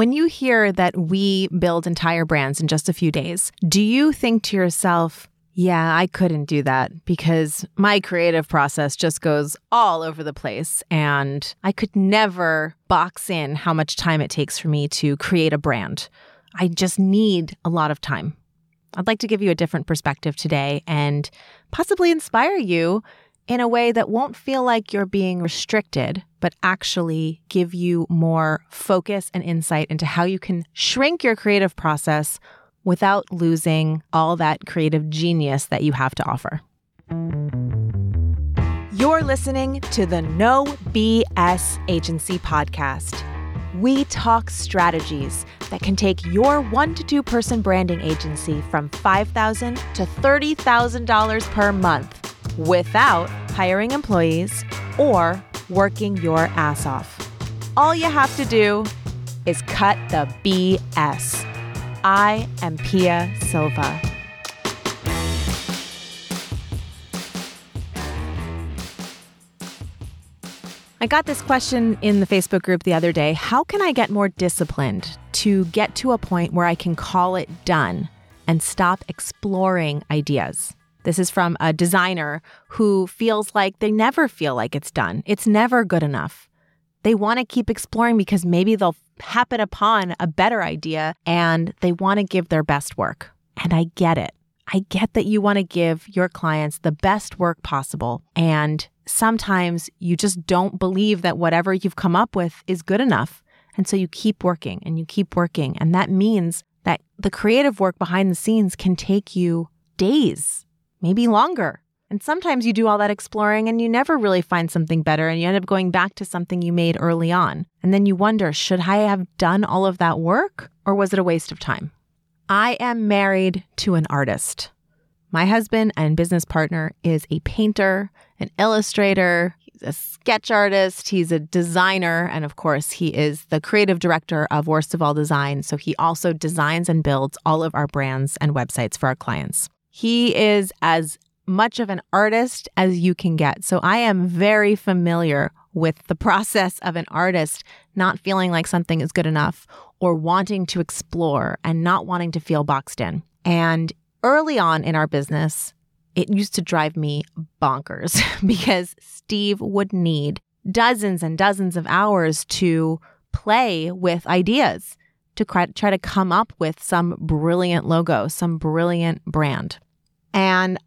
When you hear that we build entire brands in just a few days, do you think to yourself, yeah, I couldn't do that because my creative process just goes all over the place and I could never box in how much time it takes for me to create a brand. I just need a lot of time. I'd like to give you a different perspective today and possibly inspire you in a way that won't feel like you're being restricted, but actually give you more focus and insight into how you can shrink your creative process without losing all that creative genius that you have to offer. You're listening to the No BS Agency podcast. We talk strategies that can take your one to two person branding agency from 5,000 to $30,000 per month without hiring employees or working your ass off. All you have to do is cut the BS. I am Pia Silva. I got this question in the Facebook group the other day. How can I get more disciplined to get to a point where I can call it done and stop exploring ideas? This is from a designer who feels like they never feel like it's done. It's never good enough. They want to keep exploring because maybe they'll happen upon a better idea and they want to give their best work. And I get it. I get that you want to give your clients the best work possible. And sometimes you just don't believe that whatever you've come up with is good enough. And so you keep working and you keep working. And that means that the creative work behind the scenes can take you days, maybe longer. And sometimes you do all that exploring and you never really find something better and you end up going back to something you made early on. And then you wonder, should I have done all of that work or was it a waste of time? I am married to an artist. My husband and business partner is a painter, an illustrator, he's a sketch artist, he's a designer, and of course, he is the creative director of Worstofall Design. So he also designs and builds all of our brands and websites for our clients. He is as much of an artist as you can get. So I am very familiar with the process of an artist not feeling like something is good enough or wanting to explore and not wanting to feel boxed in. And early on in our business, it used to drive me bonkers because Steve would need dozens and dozens of hours to play with ideas to try to come up with some brilliant logo, some brilliant brand. And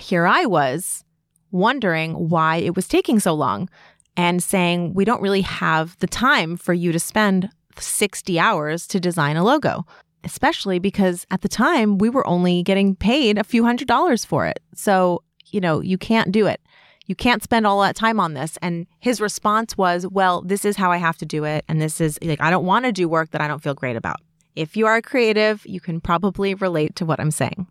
here I was wondering why it was taking so long and saying, we don't really have the time for you to spend 60 hours to design a logo, especially because at the time we were only getting paid a few hundred dollars for it. So, you know, you can't do it. You can't spend all that time on this. And his response was, well, this is how I have to do it. And this is like, I don't want to do work that I don't feel great about. If you are creative, you can probably relate to what I'm saying.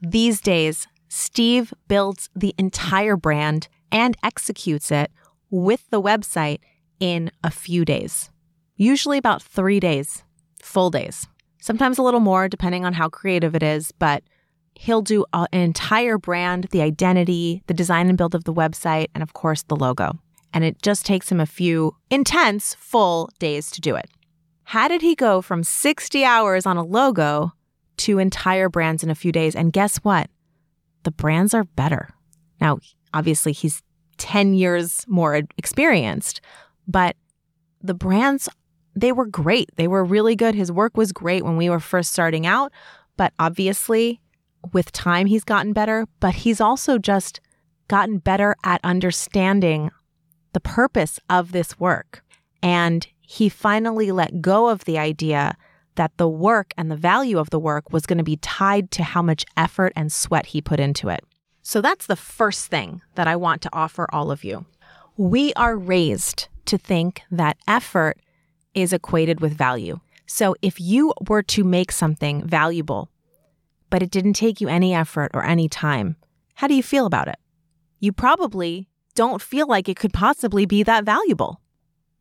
These days, Steve builds the entire brand and executes it with the website in a few days, usually about three days, full days, sometimes a little more depending on how creative it is, but he'll do an entire brand, the identity, the design and build of the website, and of course the logo. And it just takes him a few intense, full days to do it. How did he go from 60 hours on a logo to entire brands in a few days? And guess what? the brands are better. Now, obviously, he's 10 years more experienced, but the brands, they were great. They were really good. His work was great when we were first starting out, but obviously, with time, he's gotten better, but he's also just gotten better at understanding the purpose of this work. And he finally let go of the idea that the work and the value of the work was going to be tied to how much effort and sweat he put into it. So that's the first thing that I want to offer all of you. We are raised to think that effort is equated with value. So if you were to make something valuable, but it didn't take you any effort or any time, how do you feel about it? You probably don't feel like it could possibly be that valuable.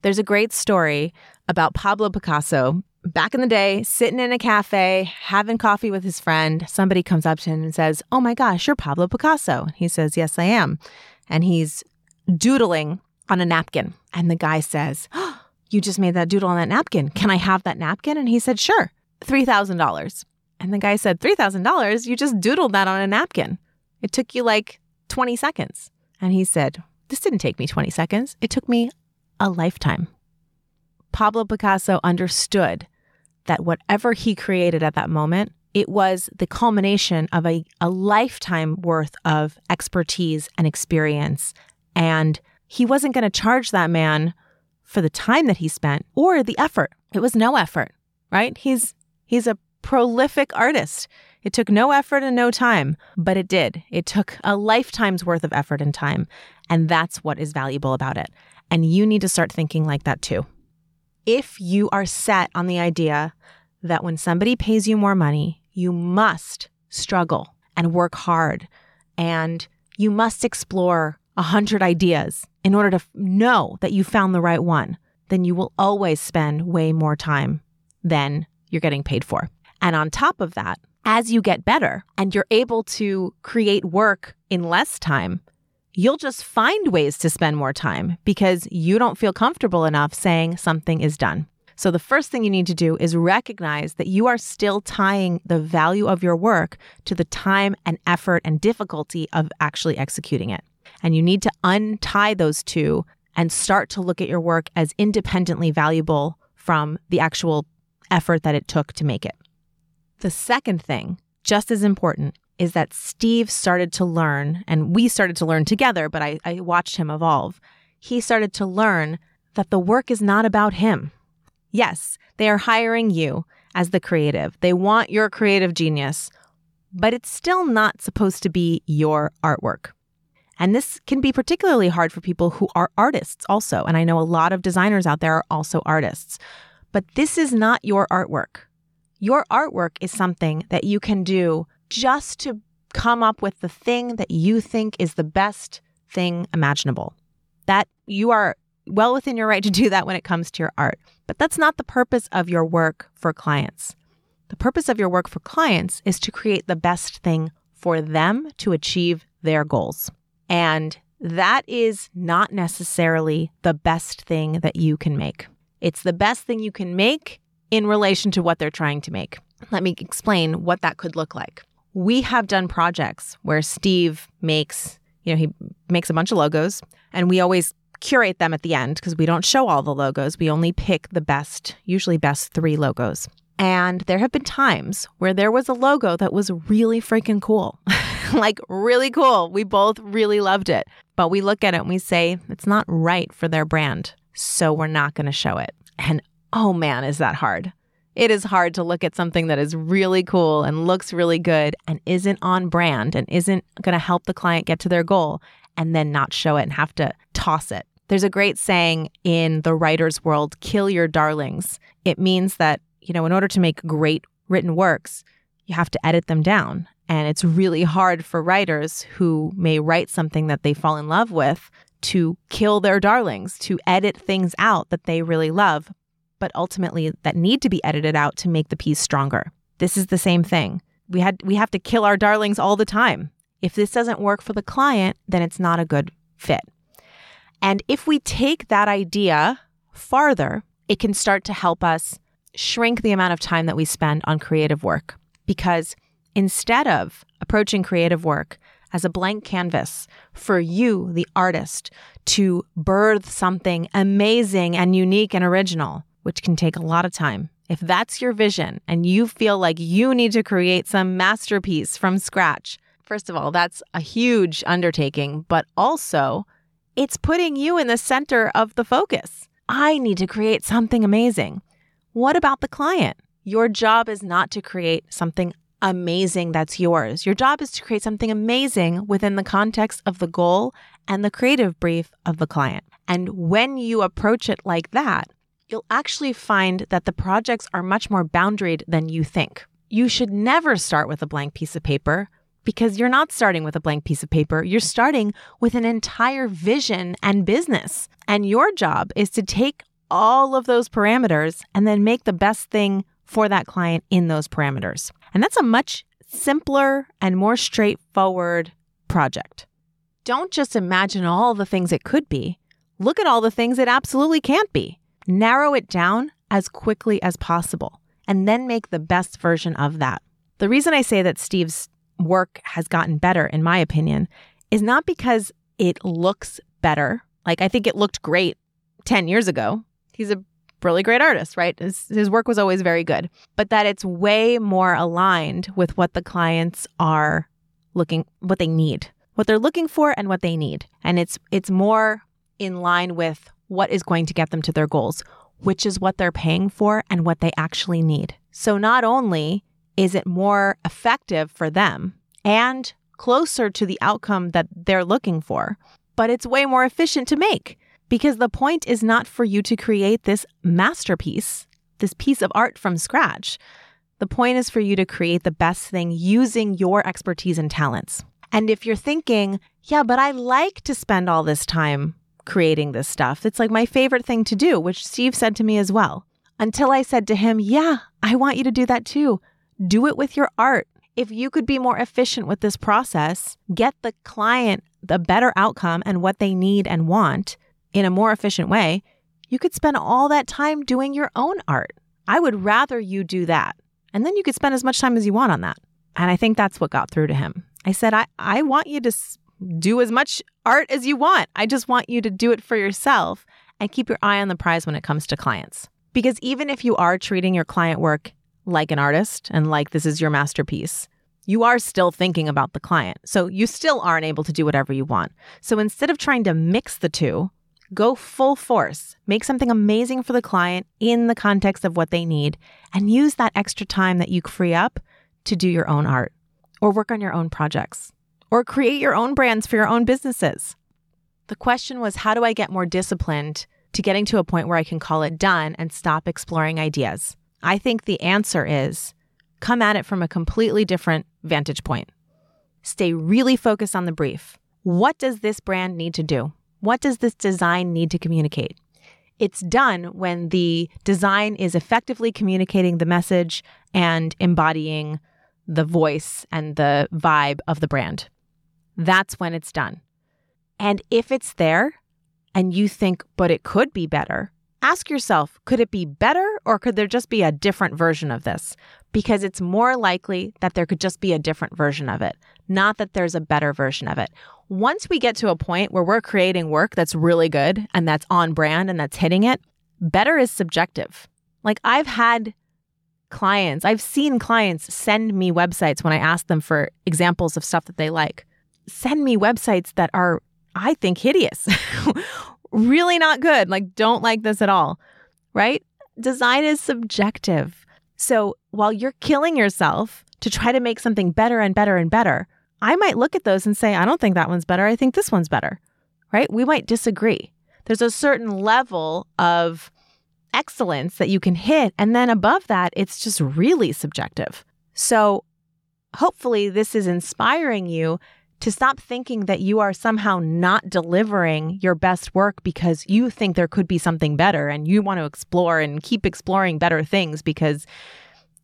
There's a great story about Pablo Picasso back in the day, sitting in a cafe, having coffee with his friend, somebody comes up to him and says, Oh my gosh, you're Pablo Picasso. He says, Yes, I am. And he's doodling on a napkin. And the guy says, oh, You just made that doodle on that napkin. Can I have that napkin? And he said, Sure, $3,000. And the guy said, $3,000? You just doodled that on a napkin. It took you like 20 seconds. And he said, This didn't take me 20 seconds. It took me a lifetime. Pablo Picasso understood that whatever he created at that moment, it was the culmination of a, a lifetime worth of expertise and experience. And he wasn't going to charge that man for the time that he spent or the effort. It was no effort, right? He's he's a prolific artist. It took no effort and no time, but it did. It took a lifetime's worth of effort and time. And that's what is valuable about it. And you need to start thinking like that too. If you are set on the idea that when somebody pays you more money, you must struggle and work hard and you must explore a hundred ideas in order to know that you found the right one, then you will always spend way more time than you're getting paid for. And on top of that, as you get better and you're able to create work in less time, you'll just find ways to spend more time because you don't feel comfortable enough saying something is done. So, the first thing you need to do is recognize that you are still tying the value of your work to the time and effort and difficulty of actually executing it. And you need to untie those two and start to look at your work as independently valuable from the actual effort that it took to make it. The second thing, just as important, is that Steve started to learn, and we started to learn together, but I, I watched him evolve. He started to learn that the work is not about him. Yes, they are hiring you as the creative. They want your creative genius, but it's still not supposed to be your artwork. And this can be particularly hard for people who are artists also. And I know a lot of designers out there are also artists. But this is not your artwork. Your artwork is something that you can do just to come up with the thing that you think is the best thing imaginable. That you are well within your right to do that when it comes to your art. But that's not the purpose of your work for clients. The purpose of your work for clients is to create the best thing for them to achieve their goals. And that is not necessarily the best thing that you can make. It's the best thing you can make in relation to what they're trying to make. Let me explain what that could look like. We have done projects where Steve makes, you know, he makes a bunch of logos and we always curate them at the end because we don't show all the logos. We only pick the best, usually best three logos. And there have been times where there was a logo that was really freaking cool. like, really cool. We both really loved it. But we look at it and we say, it's not right for their brand. So we're not going to show it. And oh man, is that hard. It is hard to look at something that is really cool and looks really good and isn't on brand and isn't going to help the client get to their goal and then not show it and have to toss it. There's a great saying in the writer's world kill your darlings. It means that, you know, in order to make great written works, you have to edit them down. And it's really hard for writers who may write something that they fall in love with to kill their darlings, to edit things out that they really love, but ultimately that need to be edited out to make the piece stronger. This is the same thing. We had we have to kill our darlings all the time. If this doesn't work for the client, then it's not a good fit. And if we take that idea farther, it can start to help us shrink the amount of time that we spend on creative work because instead of approaching creative work as a blank canvas for you, the artist, to birth something amazing and unique and original, which can take a lot of time. If that's your vision and you feel like you need to create some masterpiece from scratch, first of all, that's a huge undertaking, but also it's putting you in the center of the focus. I need to create something amazing. What about the client? Your job is not to create something amazing that's yours. Your job is to create something amazing within the context of the goal and the creative brief of the client. And when you approach it like that, you'll actually find that the projects are much more boundaried than you think. You should never start with a blank piece of paper because you're not starting with a blank piece of paper. You're starting with an entire vision and business. And your job is to take all of those parameters and then make the best thing for that client in those parameters. And that's a much simpler and more straightforward project. Don't just imagine all the things it could be. Look at all the things it absolutely can't be. Narrow it down as quickly as possible and then make the best version of that. The reason I say that Steve's work has gotten better, in my opinion, is not because it looks better. Like, I think it looked great 10 years ago. He's a really great artist, right? His, his work was always very good, but that it's way more aligned with what the clients are looking, what they need, what they're looking for and what they need. And it's, it's more in line with what is going to get them to their goals, which is what they're paying for and what they actually need. So not only is it more effective for them and closer to the outcome that they're looking for, but it's way more efficient to make because the point is not for you to create this masterpiece, this piece of art from scratch. The point is for you to create the best thing using your expertise and talents. And if you're thinking, yeah, but I like to spend all this time creating this stuff, it's like my favorite thing to do, which Steve said to me as well. Until I said to him, yeah, I want you to do that too. Do it with your art. If you could be more efficient with this process, get the client the better outcome and what they need and want in a more efficient way, you could spend all that time doing your own art. I would rather you do that. And then you could spend as much time as you want on that. And I think that's what got through to him. I said, I, I want you to do as much art as you want. I just want you to do it for yourself and keep your eye on the prize when it comes to clients. Because even if you are treating your client work like an artist and like this is your masterpiece, you are still thinking about the client. So you still aren't able to do whatever you want. So instead of trying to mix the two, go full force, make something amazing for the client in the context of what they need, and use that extra time that you free up to do your own art or work on your own projects or create your own brands for your own businesses. The question was how do I get more disciplined to getting to a point where I can call it done and stop exploring ideas? I think the answer is come at it from a completely different vantage point. Stay really focused on the brief. What does this brand need to do? What does this design need to communicate? It's done when the design is effectively communicating the message and embodying the voice and the vibe of the brand. That's when it's done. And if it's there and you think, but it could be better, ask yourself, could it be better or could there just be a different version of this? Because it's more likely that there could just be a different version of it, not that there's a better version of it. Once we get to a point where we're creating work that's really good and that's on brand and that's hitting it, better is subjective. Like I've had clients, I've seen clients send me websites when I ask them for examples of stuff that they like. Send me websites that are, I think, hideous really not good. Like, don't like this at all, right? Design is subjective. So while you're killing yourself to try to make something better and better and better, I might look at those and say, I don't think that one's better. I think this one's better, right? We might disagree. There's a certain level of excellence that you can hit. And then above that, it's just really subjective. So hopefully, this is inspiring you to stop thinking that you are somehow not delivering your best work because you think there could be something better and you want to explore and keep exploring better things because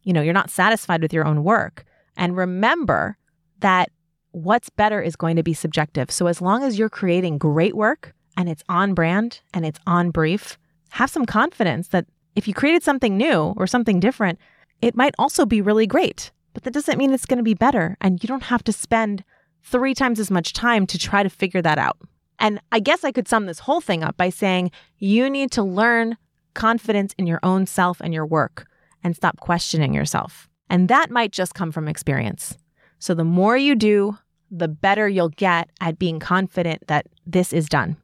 you know you're not satisfied with your own work. And remember that what's better is going to be subjective. So as long as you're creating great work and it's on brand and it's on brief have some confidence that if you created something new or something different it might also be really great. But that doesn't mean it's going to be better and you don't have to spend three times as much time to try to figure that out. And I guess I could sum this whole thing up by saying you need to learn confidence in your own self and your work and stop questioning yourself. And that might just come from experience. So the more you do, the better you'll get at being confident that this is done.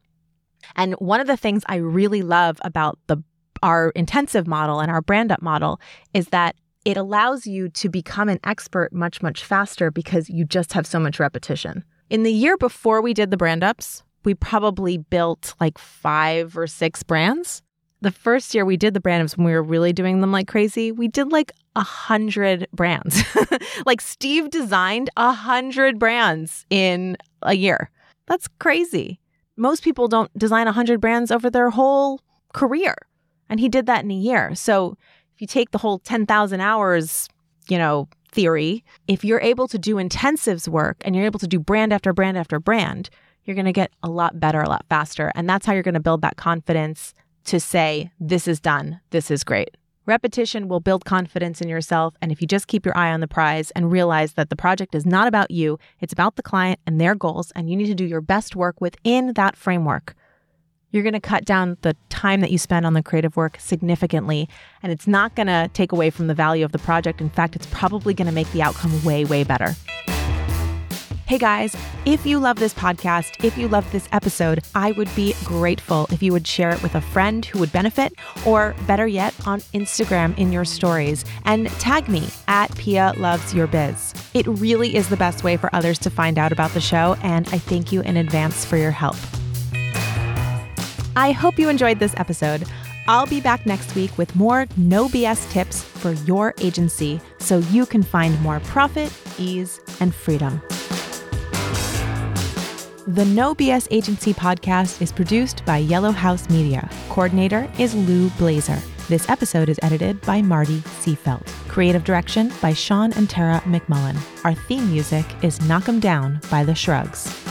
And one of the things I really love about the our intensive model and our brand up model is that it allows you to become an expert much, much faster because you just have so much repetition. In the year before we did the brand ups, we probably built like five or six brands. The first year we did the brand ups when we were really doing them like crazy, we did like a hundred brands. like Steve designed a hundred brands in a year. That's crazy. Most people don't design a hundred brands over their whole career. And he did that in a year. So you take the whole 10,000 hours, you know, theory, if you're able to do intensives work and you're able to do brand after brand after brand, you're going to get a lot better, a lot faster. And that's how you're going to build that confidence to say, This is done, this is great. Repetition will build confidence in yourself. And if you just keep your eye on the prize and realize that the project is not about you, it's about the client and their goals, and you need to do your best work within that framework, you're going to cut down the time that you spend on the creative work significantly. And it's not going to take away from the value of the project. In fact, it's probably going to make the outcome way, way better. Hey guys, if you love this podcast, if you love this episode, I would be grateful if you would share it with a friend who would benefit, or better yet, on Instagram in your stories and tag me at Pia Loves Your Biz. It really is the best way for others to find out about the show, and I thank you in advance for your help. I hope you enjoyed this episode. I'll be back next week with more no BS tips for your agency so you can find more profit, ease, and freedom. The No BS Agency podcast is produced by Yellow House Media. Coordinator is Lou Blazer. This episode is edited by Marty Seafelt. Creative direction by Sean and Tara McMullen. Our theme music is Knock 'em Down by The Shrugs.